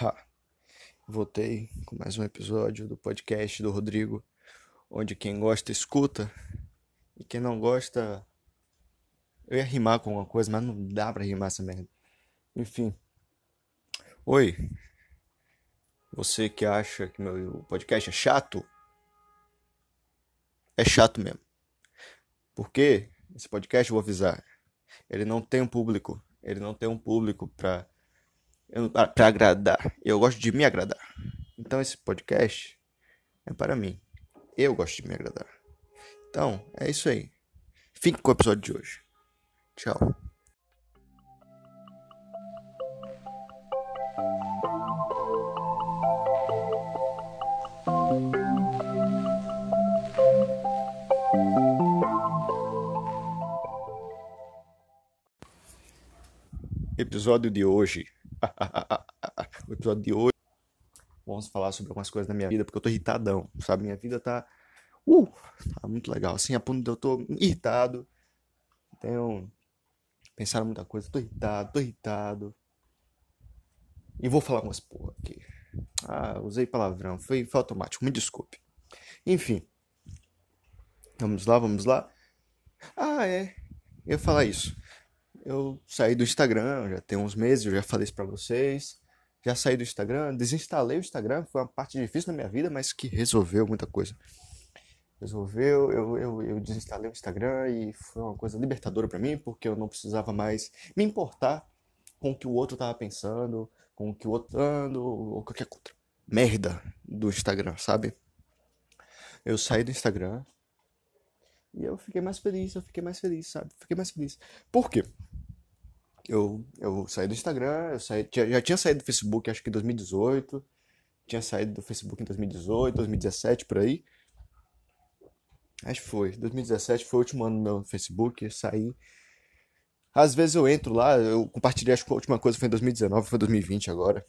Ha. Voltei com mais um episódio do podcast do Rodrigo, onde quem gosta escuta e quem não gosta. Eu ia rimar com alguma coisa, mas não dá pra rimar essa merda. Enfim. Oi. Você que acha que meu podcast é chato? É chato mesmo. Porque esse podcast, vou avisar, ele não tem um público. Ele não tem um público pra para agradar. Eu gosto de me agradar. Então esse podcast é para mim. Eu gosto de me agradar. Então, é isso aí. Fique com o episódio de hoje. Tchau. Episódio de hoje o episódio de hoje vamos falar sobre algumas coisas da minha vida, porque eu tô irritadão, sabe? Minha vida tá. Uh! Tá muito legal. Assim, a ponto de eu tô irritado. Tenho pensado muita coisa. Tô irritado, tô irritado. E vou falar umas porra aqui. Ah, usei palavrão. Foi, foi automático. Me desculpe. Enfim. Vamos lá, vamos lá. Ah, é. Eu ia falar isso. Eu saí do Instagram, já tem uns meses, eu já falei isso pra vocês. Já saí do Instagram, desinstalei o Instagram, foi uma parte difícil na minha vida, mas que resolveu muita coisa. Resolveu, eu, eu, eu desinstalei o Instagram e foi uma coisa libertadora para mim, porque eu não precisava mais me importar com o que o outro tava pensando, com o que o outro ando, ou qualquer outra merda do Instagram, sabe? Eu saí do Instagram e eu fiquei mais feliz, eu fiquei mais feliz, sabe? Fiquei mais feliz. Por quê? Eu, eu saí do Instagram, eu saí, já tinha saído do Facebook acho que em 2018, tinha saído do Facebook em 2018, 2017, por aí. Acho que foi, 2017 foi o último ano meu Facebook, eu saí. Às vezes eu entro lá, eu compartilhei, acho que a última coisa foi em 2019, foi 2020 agora.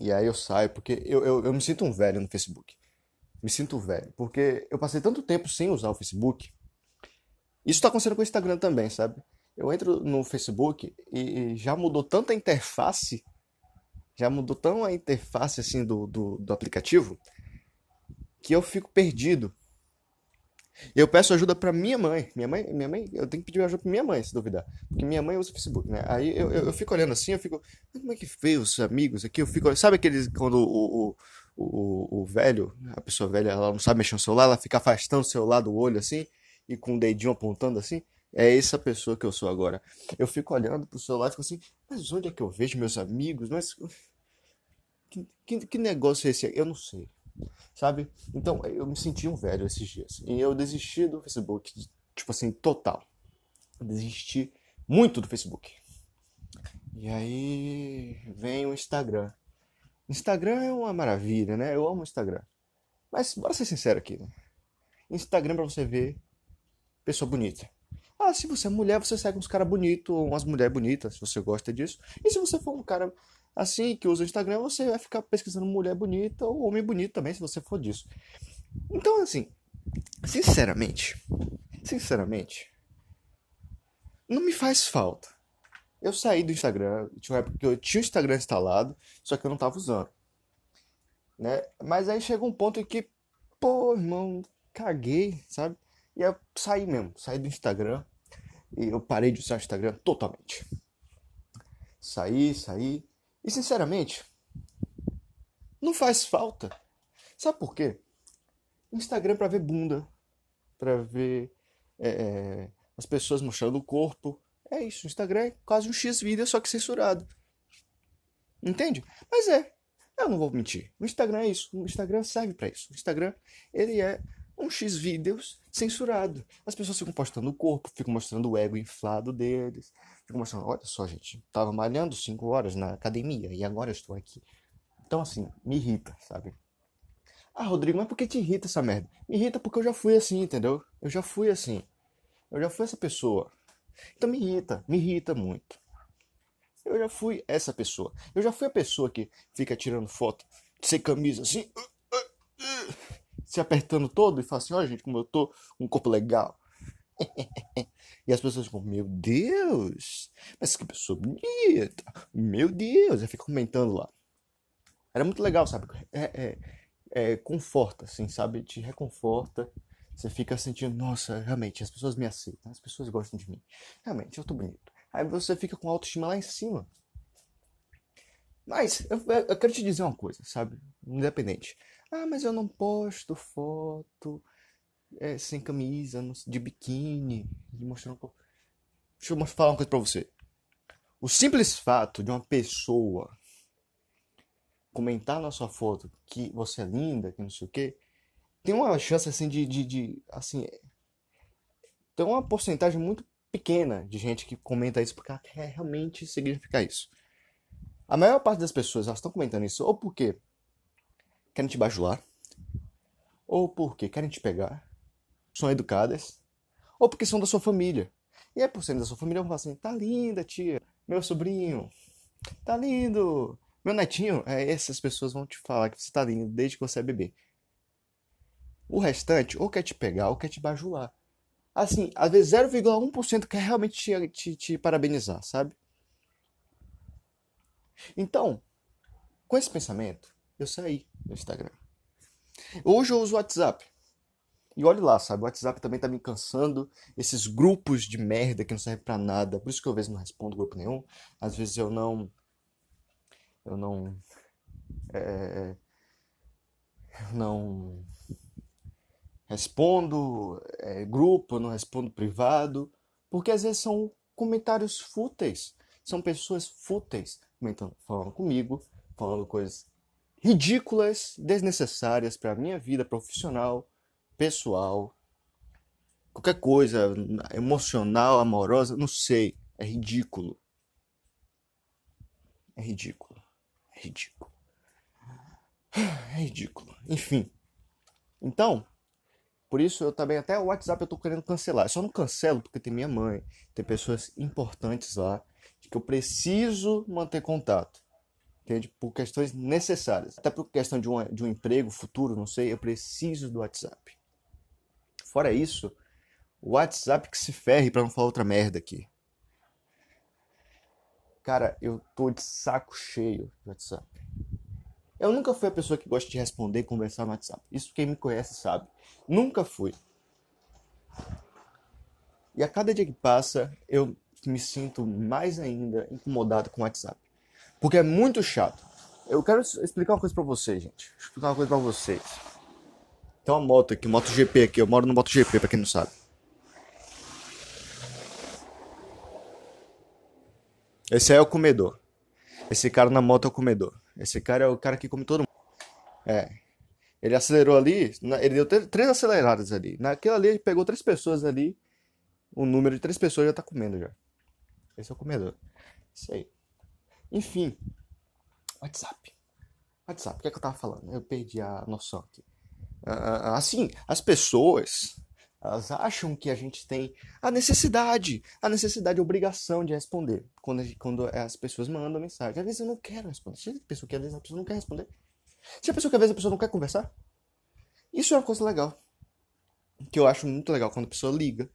E aí eu saio, porque eu, eu, eu me sinto um velho no Facebook. Me sinto velho, porque eu passei tanto tempo sem usar o Facebook. Isso tá acontecendo com o Instagram também, sabe? Eu entro no Facebook e já mudou tanto a interface, já mudou tão a interface assim do, do, do aplicativo, que eu fico perdido. Eu peço ajuda para minha mãe. Minha mãe, minha mãe, eu tenho que pedir ajuda para minha mãe, se duvidar, porque minha mãe usa o Facebook, né? Aí eu, eu, eu, fico olhando assim, eu fico, como é que fez os amigos aqui? Eu fico, sabe aqueles quando o, o, o, o velho, a pessoa velha, ela não sabe mexer no celular, ela fica afastando o celular do olho assim e com o dedinho apontando assim? É essa pessoa que eu sou agora. Eu fico olhando pro celular e fico assim, mas onde é que eu vejo meus amigos? Mas que, que, que negócio é esse? Eu não sei. Sabe? Então, eu me senti um velho esses dias. E eu desisti do Facebook, tipo assim, total. Desisti muito do Facebook. E aí vem o Instagram. Instagram é uma maravilha, né? Eu amo o Instagram. Mas bora ser sincero aqui, né? Instagram pra você ver pessoa bonita. Ah, se você é mulher, você segue uns caras bonitos, umas mulheres bonitas, se você gosta disso. E se você for um cara assim, que usa o Instagram, você vai ficar pesquisando mulher bonita ou homem bonito também, se você for disso. Então, assim, sinceramente, sinceramente, não me faz falta. Eu saí do Instagram, tinha uma época que eu tinha o Instagram instalado, só que eu não tava usando. Né? Mas aí chega um ponto em que, pô, irmão, caguei, sabe? E eu saí mesmo, saí do Instagram e eu parei de usar o Instagram totalmente. Saí, saí. E sinceramente, não faz falta. Sabe por quê? Instagram pra ver bunda, pra ver é, é, as pessoas mostrando o corpo. É isso, Instagram é quase um X-vídeo, só que censurado. Entende? Mas é. Eu não vou mentir. O Instagram é isso. O Instagram serve para isso. O Instagram, ele é um X vídeos censurado. As pessoas ficam postando o corpo, ficam mostrando o ego inflado deles. Ficam mostrando, olha só, gente, tava malhando 5 horas na academia e agora estou aqui. Então, assim, me irrita, sabe? Ah, Rodrigo, mas por que te irrita essa merda? Me irrita porque eu já fui assim, entendeu? Eu já fui assim. Eu já fui essa pessoa. Então me irrita, me irrita muito. Eu já fui essa pessoa. Eu já fui a pessoa que fica tirando foto sem camisa assim se apertando todo e fala assim, olha gente, como eu tô, um corpo legal. e as pessoas ficam, meu Deus, mas que pessoa bonita, meu Deus, e fica comentando lá. Era muito legal, sabe? É, é, é, conforta, assim, sabe? Te reconforta. Você fica sentindo, nossa, realmente, as pessoas me aceitam, as pessoas gostam de mim. Realmente, eu tô bonito. Aí você fica com a autoestima lá em cima. Mas, eu, eu quero te dizer uma coisa, sabe? Independente. Ah, mas eu não posto foto é, sem camisa, de biquíni, mostrando. Deixa eu falar uma coisa pra você. O simples fato de uma pessoa comentar na sua foto que você é linda, que não sei o quê, tem uma chance assim de, de, de assim, tem uma porcentagem muito pequena de gente que comenta isso porque realmente significar isso. A maior parte das pessoas estão comentando isso ou porque querem te bajular, ou porque querem te pegar, são educadas, ou porque são da sua família. E é por serem da sua família, vão falar assim: tá linda, tia, meu sobrinho, tá lindo, meu netinho, é, essas pessoas vão te falar que você tá lindo desde que você é bebê. O restante ou quer te pegar ou quer te bajular. Assim, às vezes 0,1% quer realmente te, te, te parabenizar, sabe? Então, com esse pensamento, eu saí do Instagram. Hoje eu uso o WhatsApp. E olhe lá, sabe? O WhatsApp também tá me cansando. Esses grupos de merda que não servem para nada. Por isso que eu às vezes não respondo grupo nenhum. Às vezes eu não eu não é, não respondo é, grupo, não respondo privado, porque às vezes são comentários fúteis, são pessoas fúteis comentando, falando comigo, falando coisas ridículas, desnecessárias para minha vida profissional, pessoal, qualquer coisa emocional, amorosa, não sei, é ridículo. É ridículo. É ridículo. É ridículo. Enfim. Então, por isso eu também, até o WhatsApp eu tô querendo cancelar. Eu só não cancelo porque tem minha mãe, tem pessoas importantes lá, que eu preciso manter contato. Entende? Por questões necessárias. Até por questão de um, de um emprego futuro, não sei, eu preciso do WhatsApp. Fora isso, o WhatsApp que se ferre pra não falar outra merda aqui. Cara, eu tô de saco cheio de WhatsApp. Eu nunca fui a pessoa que gosta de responder e conversar no WhatsApp. Isso quem me conhece sabe. Nunca fui. E a cada dia que passa, eu me sinto mais ainda incomodado com o WhatsApp. Porque é muito chato. Eu quero explicar uma coisa pra vocês, gente. explicar uma coisa pra vocês. Tem uma moto aqui, moto GP aqui. Eu moro no MotoGP, pra quem não sabe. Esse aí é o comedor. Esse cara na moto é o comedor. Esse cara é o cara que come todo mundo. É. Ele acelerou ali, ele deu três aceleradas ali. Naquela ali ele pegou três pessoas ali. O número de três pessoas já tá comendo já. Esse é o comedor. Isso aí. Enfim. WhatsApp. WhatsApp, o que é que eu tava falando? Eu perdi a noção aqui. Uh, assim, as pessoas elas acham que a gente tem a necessidade, a necessidade, a obrigação de responder quando, quando as pessoas mandam mensagem. Às vezes eu não quero responder. Se a pessoa que às vezes a pessoa não quer responder. Se a pessoa que às vezes a pessoa não quer conversar. Isso é uma coisa legal. Que eu acho muito legal quando a pessoa liga.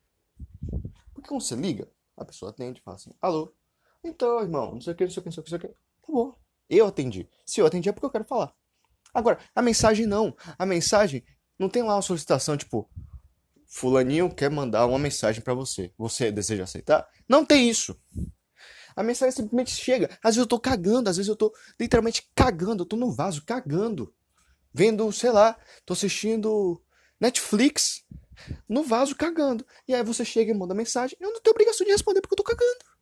Porque quando você liga, a pessoa atende e fala assim: Alô? Então, irmão, não sei o que, não sei o que, não sei o que, não sei o que. Tá bom. Eu atendi. Se eu atendi é porque eu quero falar. Agora, a mensagem não. A mensagem não tem lá uma solicitação tipo: Fulaninho quer mandar uma mensagem para você. Você deseja aceitar? Não tem isso. A mensagem simplesmente chega. Às vezes eu tô cagando, às vezes eu tô literalmente cagando, eu tô no vaso cagando. Vendo, sei lá, tô assistindo Netflix no vaso cagando. E aí você chega e manda mensagem. Eu não tenho obrigação de responder porque eu tô cagando.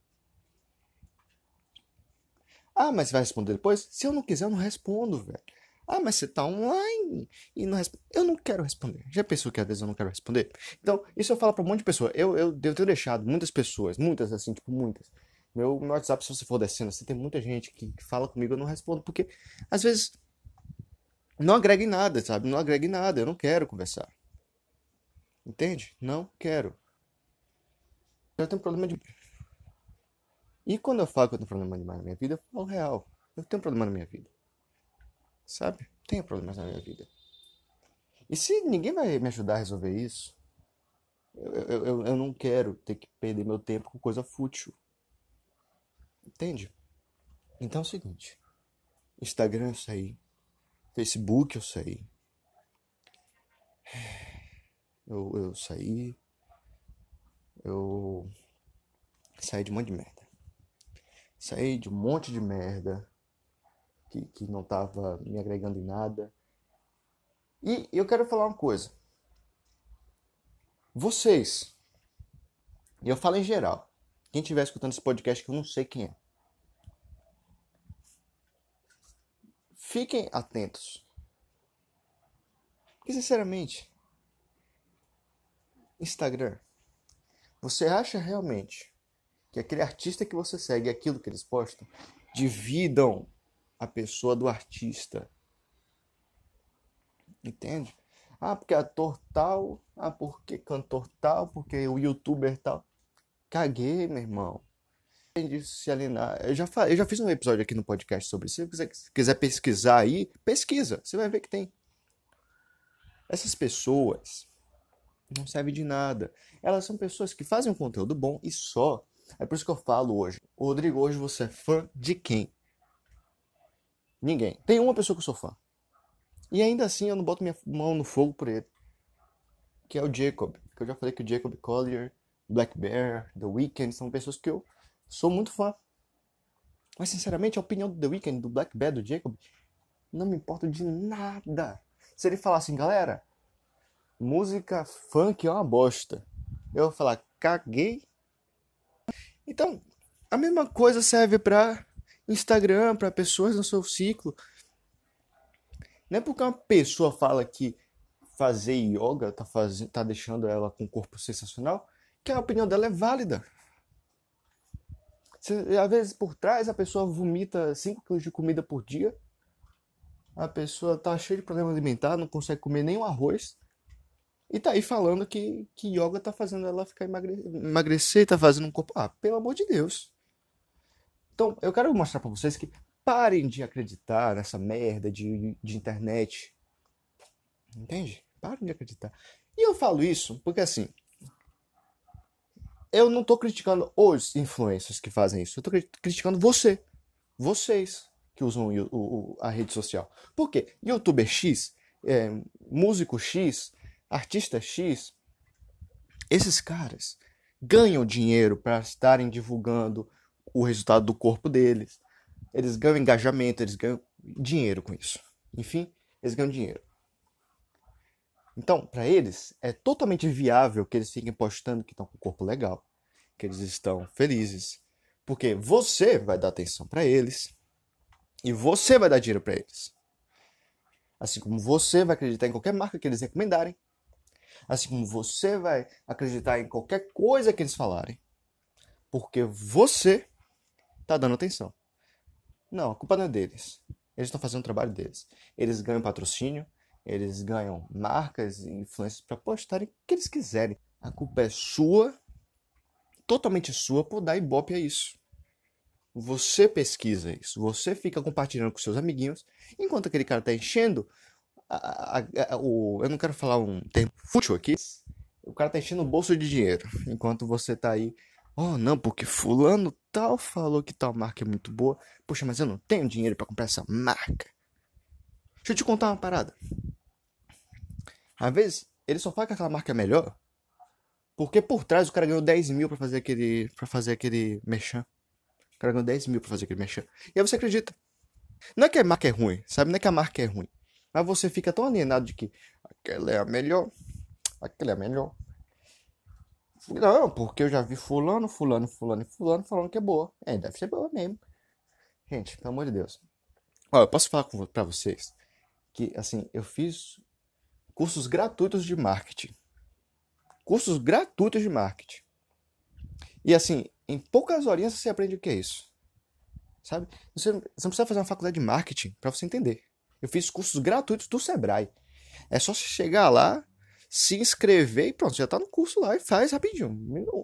Ah, mas vai responder depois? Se eu não quiser, eu não respondo, velho. Ah, mas você tá online e não responde. Eu não quero responder. Já pensou que às vezes eu não quero responder? Então, isso eu falo pra um monte de pessoa. Eu, eu devo deixado muitas pessoas, muitas assim, tipo, muitas. Meu, meu WhatsApp, se você for descendo assim, tem muita gente que, que fala comigo, eu não respondo, porque às vezes não agrega em nada, sabe? Não agrega em nada, eu não quero conversar. Entende? Não quero. Eu tenho problema de. E quando eu falo que eu tenho problema demais na minha vida, eu falo real. Eu tenho problema na minha vida sabe? Tenho problemas na minha vida. E se ninguém vai me ajudar a resolver isso, eu, eu, eu, não quero ter que perder meu tempo com coisa fútil. Entende? Então é o seguinte: Instagram eu saí, Facebook eu saí. Eu, eu saí. Eu saí de um monte de merda. Saí de um monte de merda que, que não tava me agregando em nada. E eu quero falar uma coisa. Vocês, e eu falo em geral, quem estiver escutando esse podcast que eu não sei quem é. Fiquem atentos. Porque, sinceramente, Instagram, você acha realmente que aquele artista que você segue, aquilo que eles postam, dividam a pessoa do artista? Entende? Ah, porque ator tal, ah, porque cantor tal, porque o youtuber tal. Caguei, meu irmão se alienar. Eu já, eu já fiz um episódio aqui no podcast sobre isso. Se você quiser, quiser pesquisar aí, pesquisa. Você vai ver que tem. Essas pessoas não servem de nada. Elas são pessoas que fazem um conteúdo bom e só. É por isso que eu falo hoje. Rodrigo, hoje você é fã de quem? Ninguém. Tem uma pessoa que eu sou fã. E ainda assim eu não boto minha mão no fogo por ele. Que é o Jacob. Que eu já falei que o Jacob Collier, Black Bear, The Weeknd são pessoas que eu Sou muito fã. Mas, sinceramente, a opinião do The Weeknd, do Black Bad, do Jacob, não me importa de nada. Se ele falar assim, galera, música funk é uma bosta. Eu vou falar, caguei. Então, a mesma coisa serve para Instagram, para pessoas no seu ciclo. Não é porque uma pessoa fala que fazer yoga tá, faz... tá deixando ela com um corpo sensacional que a opinião dela é válida. Às vezes por trás a pessoa vomita 5 kg de comida por dia. A pessoa tá cheia de problema alimentar, não consegue comer nem um arroz. E tá aí falando que, que yoga tá fazendo ela ficar emagre... emagrecer, tá fazendo um corpo. Ah, pelo amor de Deus. Então, eu quero mostrar para vocês que parem de acreditar nessa merda de, de internet. Entende? Parem de acreditar. E eu falo isso porque assim, eu não tô criticando os influencers que fazem isso. Eu tô criticando você. Vocês que usam o, o, a rede social. Por quê? Youtuber X, é, músico X, artista X, esses caras ganham dinheiro para estarem divulgando o resultado do corpo deles. Eles ganham engajamento, eles ganham dinheiro com isso. Enfim, eles ganham dinheiro. Então, para eles, é totalmente viável que eles fiquem postando que estão com o corpo legal, que eles estão felizes, porque você vai dar atenção para eles e você vai dar dinheiro para eles. Assim como você vai acreditar em qualquer marca que eles recomendarem, assim como você vai acreditar em qualquer coisa que eles falarem, porque você está dando atenção. Não, a culpa não é deles. Eles estão fazendo o trabalho deles. Eles ganham patrocínio, eles ganham marcas e influências para postarem o que eles quiserem. A culpa é sua, totalmente sua, por dar ibope a isso. Você pesquisa isso, você fica compartilhando com seus amiguinhos, enquanto aquele cara tá enchendo a, a, a, o, eu não quero falar um termo fútil aqui, o cara tá enchendo o bolso de dinheiro, enquanto você tá aí, oh não, porque fulano tal falou que tal marca é muito boa, poxa, mas eu não tenho dinheiro para comprar essa marca. Deixa eu te contar uma parada. Às vezes, ele só fala que aquela marca é melhor porque por trás o cara ganhou 10 mil pra fazer aquele. para fazer aquele mechan. O cara ganhou 10 mil pra fazer aquele mechan. E aí você acredita. Não é que a marca é ruim, sabe? Não é que a marca é ruim. Mas você fica tão alienado de que aquela é a melhor. Aquela é a melhor. Não, porque eu já vi fulano, fulano, fulano e fulano falando que é boa. É, deve ser boa mesmo. Gente, pelo amor de Deus. Olha, eu posso falar com, pra vocês que, assim, eu fiz cursos gratuitos de marketing. Cursos gratuitos de marketing. E assim, em poucas horinhas você aprende o que é isso. Sabe? Você, você não precisa fazer uma faculdade de marketing para você entender. Eu fiz cursos gratuitos do Sebrae. É só você chegar lá, se inscrever e pronto, já está no curso lá e faz rapidinho.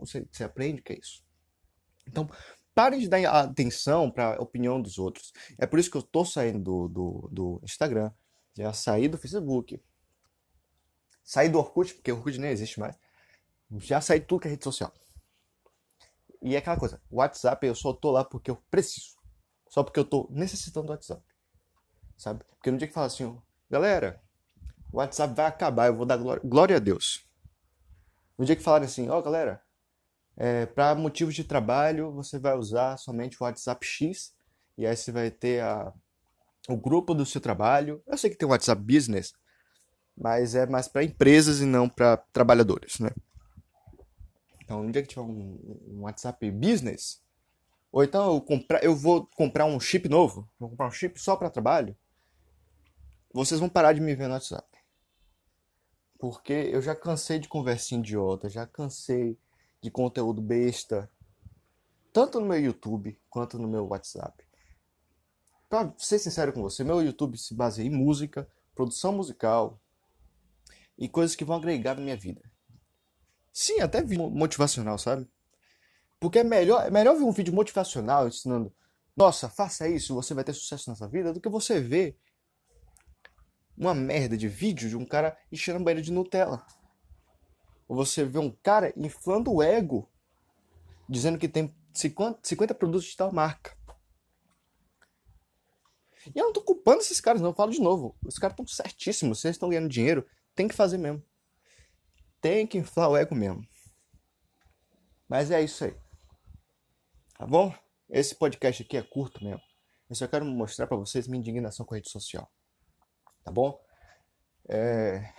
Você, você aprende o que é isso. Então, parem de dar atenção para a opinião dos outros. É por isso que eu tô saindo do, do, do Instagram, já saí do Facebook, saí do Orkut, porque o Orkut nem existe mais. Já saí tudo que é rede social. E é aquela coisa, o WhatsApp eu só tô lá porque eu preciso. Só porque eu tô necessitando do WhatsApp. Sabe? Porque no dia que fala assim, galera, o WhatsApp vai acabar, eu vou dar glória, glória a Deus. No dia que falarem assim, ó, oh, galera, é, para motivos de trabalho, você vai usar somente o WhatsApp X, e aí você vai ter a, o grupo do seu trabalho. Eu sei que tem o WhatsApp Business, mas é mais para empresas e não para trabalhadores, né? Então, no dia que tiver um, um WhatsApp Business, ou então eu, comprar, eu vou comprar um chip novo, vou comprar um chip só para trabalho, vocês vão parar de me ver no WhatsApp. Porque eu já cansei de conversinha idiota, já cansei de conteúdo besta, tanto no meu YouTube quanto no meu WhatsApp. Pra ser sincero com você, meu YouTube se baseia em música, produção musical e coisas que vão agregar na minha vida. Sim, até vídeo motivacional, sabe? Porque é melhor, é melhor ver um vídeo motivacional ensinando, nossa, faça isso, você vai ter sucesso nessa vida, do que você ver uma merda de vídeo de um cara enchendo a banheira de Nutella. Ou você vê um cara inflando o ego, dizendo que tem 50, 50 produtos de tal marca. E eu não tô culpando esses caras, não. Eu falo de novo. Os caras estão certíssimos. Vocês estão ganhando dinheiro, tem que fazer mesmo. Tem que inflar o ego mesmo. Mas é isso aí. Tá bom? Esse podcast aqui é curto mesmo. Eu só quero mostrar para vocês minha indignação com a rede social tá bom? É...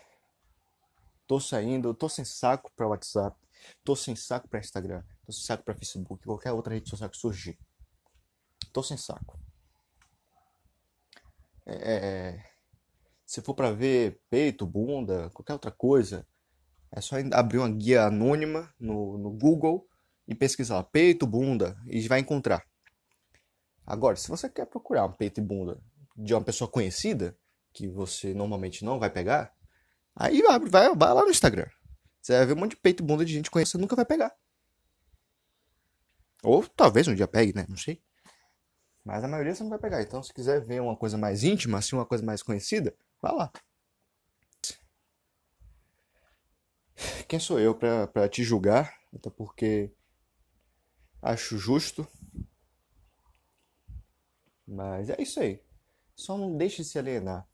Tô saindo, tô sem saco para WhatsApp, tô sem saco para Instagram, tô sem saco para Facebook, qualquer outra rede social que surgir. Tô sem saco. É... é, é se for para ver peito, bunda, qualquer outra coisa, é só abrir uma guia anônima no, no Google e pesquisar peito, bunda e vai encontrar. Agora, se você quer procurar um peito e bunda de uma pessoa conhecida, que você normalmente não vai pegar, aí vai, vai lá no Instagram. Você vai ver um monte de peito e bunda de gente conhecida nunca vai pegar. Ou talvez um dia pegue, né? Não sei. Mas a maioria você não vai pegar. Então, se quiser ver uma coisa mais íntima, assim, uma coisa mais conhecida, vá lá. Quem sou eu para te julgar? Até porque acho justo. Mas é isso aí. Só não deixe de se alienar.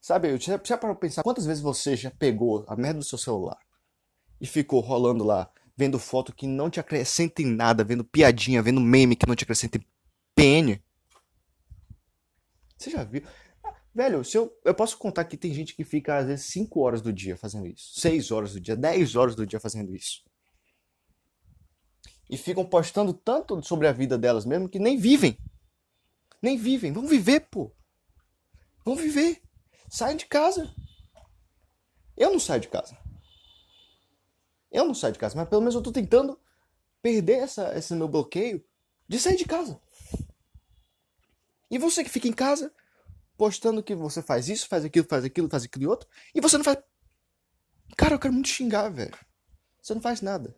Sabe, já, já para pensar quantas vezes você já pegou a merda do seu celular e ficou rolando lá, vendo foto que não te acrescenta em nada, vendo piadinha, vendo meme que não te acrescenta em PN? Você já viu? Ah, velho, se eu, eu posso contar que tem gente que fica às vezes 5 horas do dia fazendo isso, 6 horas do dia, 10 horas do dia fazendo isso. E ficam postando tanto sobre a vida delas mesmo que nem vivem. Nem vivem. Vão viver, pô. Vão viver. Sai de casa. Eu não saio de casa. Eu não saio de casa, mas pelo menos eu tô tentando perder essa, esse meu bloqueio de sair de casa. E você que fica em casa, postando que você faz isso, faz aquilo, faz aquilo, faz aquilo e outro, e você não faz. Cara, eu quero muito xingar, velho. Você não faz nada.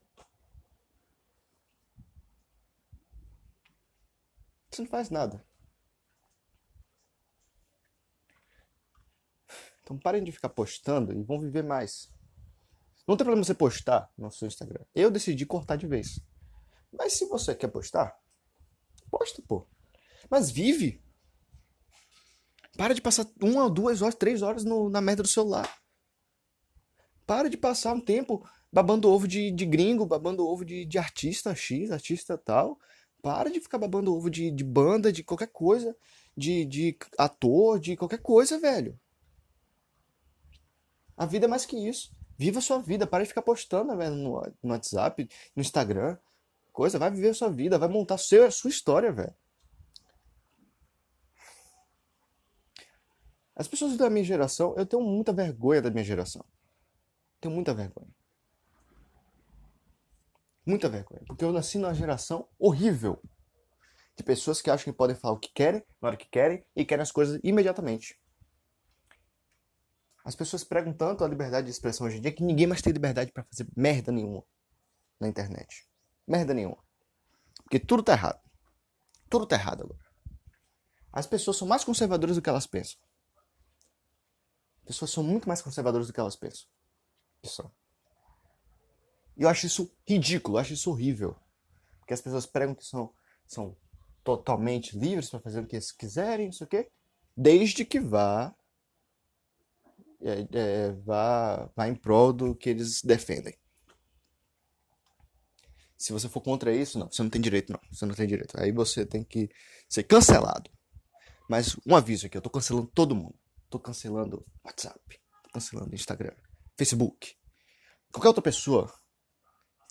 Você não faz nada. Então parem de ficar postando e vão viver mais. Não tem problema você postar no seu Instagram. Eu decidi cortar de vez. Mas se você quer postar, posta, pô. Mas vive. Para de passar uma, duas horas, três horas no, na merda do celular. Para de passar um tempo babando ovo de, de gringo, babando ovo de, de artista X, artista tal. Para de ficar babando ovo de, de banda, de qualquer coisa, de, de ator, de qualquer coisa, velho. A vida é mais que isso. Viva a sua vida. Para de ficar postando velho, no, no WhatsApp, no Instagram. Coisa, vai viver a sua vida, vai montar sua, a sua história, velho. As pessoas da minha geração, eu tenho muita vergonha da minha geração. Tenho muita vergonha. Muita vergonha. Porque eu nasci numa geração horrível. De pessoas que acham que podem falar o que querem, na hora que querem, e querem as coisas imediatamente. As pessoas pregam tanto a liberdade de expressão hoje em dia que ninguém mais tem liberdade para fazer merda nenhuma na internet. Merda nenhuma. Porque tudo tá errado. Tudo tá errado agora. As pessoas são mais conservadoras do que elas pensam. As pessoas são muito mais conservadoras do que elas pensam. Isso. E eu acho isso ridículo, eu acho isso horrível. Porque as pessoas pregam que são, são totalmente livres para fazer o que eles quiserem, não sei o quê. Desde que vá, é, é, vá, vá em prol do que eles defendem. Se você for contra isso, não, você não tem direito, não. Você não tem direito. Aí você tem que ser cancelado. Mas um aviso aqui, eu tô cancelando todo mundo. Tô cancelando WhatsApp, tô cancelando Instagram, Facebook. Qualquer outra pessoa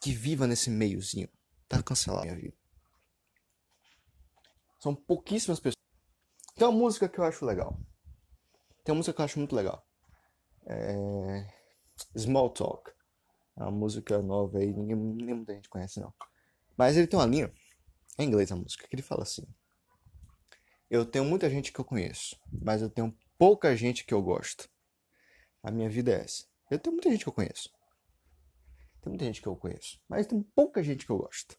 que viva nesse meiozinho tá cancelando minha vida. São pouquíssimas pessoas. Tem uma música que eu acho legal. Tem uma música que eu acho muito legal. É... Small Talk. É uma música nova aí, ninguém, ninguém muita gente conhece não. Mas ele tem uma linha, em inglês a música, que ele fala assim. Eu tenho muita gente que eu conheço, mas eu tenho pouca gente que eu gosto. A minha vida é essa. Eu tenho muita gente que eu conheço. Tem muita gente que eu conheço, mas tem pouca gente que eu gosto.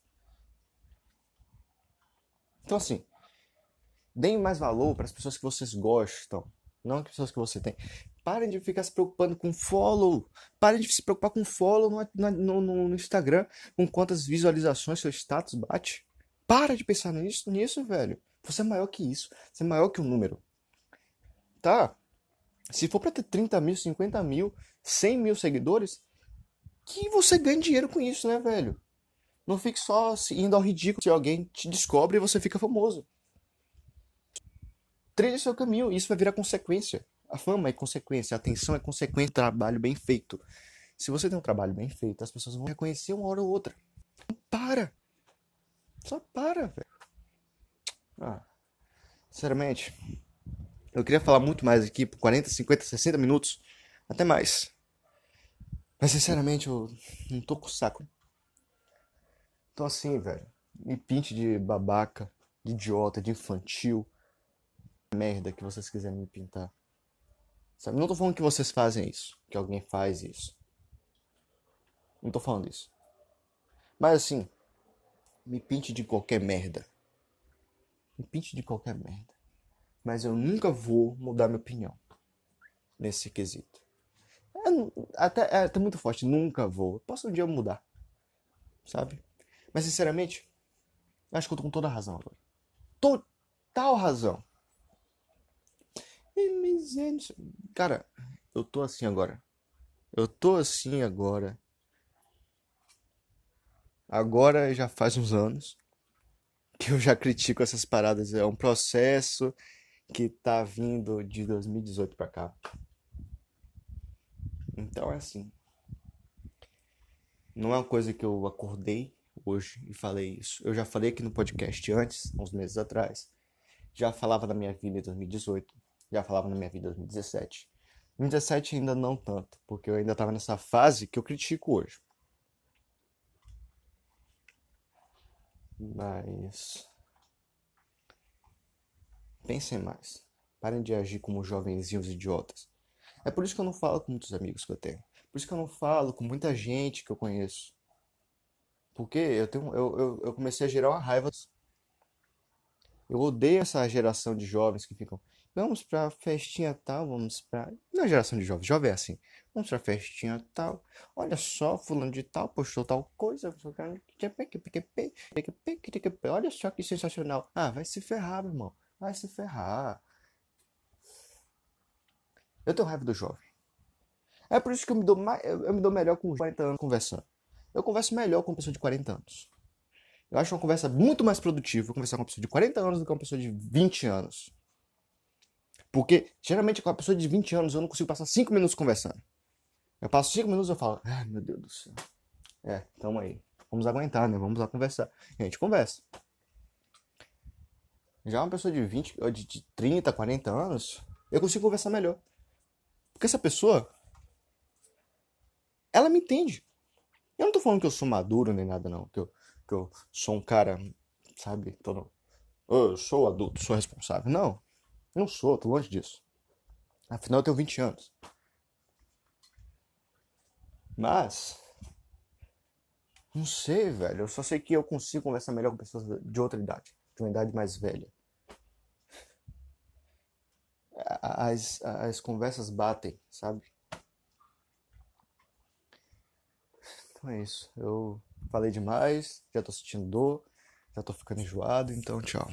Então assim, deem mais valor para as pessoas que vocês gostam, não as pessoas que você tem. Parem de ficar se preocupando com follow. Parem de se preocupar com follow no, no, no Instagram, com quantas visualizações seu status bate. Para de pensar nisso, nisso, velho. Você é maior que isso. Você é maior que um número. Tá? Se for pra ter 30 mil, 50 mil, 100 mil seguidores, que você ganhe dinheiro com isso, né, velho? Não fique só indo ao ridículo se alguém te descobre e você fica famoso. Trilhe seu caminho, isso vai virar consequência. A fama é consequência, a atenção é consequência do trabalho bem feito. Se você tem um trabalho bem feito, as pessoas vão reconhecer uma hora ou outra. Para! Só para, velho. Ah, sinceramente, eu queria falar muito mais aqui por 40, 50, 60 minutos, até mais. Mas sinceramente, eu não tô com saco. Então assim, velho, me pinte de babaca, de idiota, de infantil, merda que vocês quiserem me pintar. Sabe? Não tô falando que vocês fazem isso, que alguém faz isso. Não tô falando isso. Mas assim, me pinte de qualquer merda. Me pinte de qualquer merda. Mas eu nunca vou mudar minha opinião nesse quesito. É, até, é até muito forte, nunca vou. Posso um dia mudar. Sabe? Mas sinceramente, acho que eu tô com toda a razão agora. Total razão. Cara, eu tô assim agora. Eu tô assim agora. Agora já faz uns anos que eu já critico essas paradas. É um processo que tá vindo de 2018 pra cá. Então é assim. Não é uma coisa que eu acordei hoje e falei isso. Eu já falei aqui no podcast antes, uns meses atrás. Já falava da minha vida em 2018 já falava na minha vida em 2017. 2017 ainda não tanto, porque eu ainda estava nessa fase que eu critico hoje. Mas. Pensem mais. Parem de agir como jovenzinhos idiotas. É por isso que eu não falo com muitos amigos que eu tenho. Por isso que eu não falo com muita gente que eu conheço. Porque eu, tenho, eu, eu, eu comecei a gerar uma raiva. Eu odeio essa geração de jovens que ficam. Vamos pra festinha tal, vamos pra. Na geração de jovens, jovem é assim. Vamos pra festinha tal. Olha só, fulano de tal postou tal coisa. Olha só que sensacional. Ah, vai se ferrar, meu irmão. Vai se ferrar. Eu tenho raiva do jovem. É por isso que eu me dou, mais, eu me dou melhor com 40 anos conversando. Eu converso melhor com uma pessoa de 40 anos. Eu acho uma conversa muito mais produtiva conversar com uma pessoa de 40 anos do que uma pessoa de 20 anos. Porque, geralmente, com a pessoa de 20 anos, eu não consigo passar 5 minutos conversando. Eu passo 5 minutos e eu falo, ai meu Deus do céu. É, tamo aí. Vamos aguentar, né? Vamos lá conversar. E a gente conversa. Já uma pessoa de 20, de 30, 40 anos, eu consigo conversar melhor. Porque essa pessoa, ela me entende. Eu não tô falando que eu sou maduro nem nada, não. Que eu, que eu sou um cara, sabe, todo. Eu sou adulto, sou responsável. Não. Não sou, tô longe disso. Afinal, eu tenho 20 anos. Mas. Não sei, velho. Eu só sei que eu consigo conversar melhor com pessoas de outra idade. De uma idade mais velha. As, as conversas batem, sabe? Então é isso. Eu falei demais, já tô sentindo dor, já tô ficando enjoado, então tchau.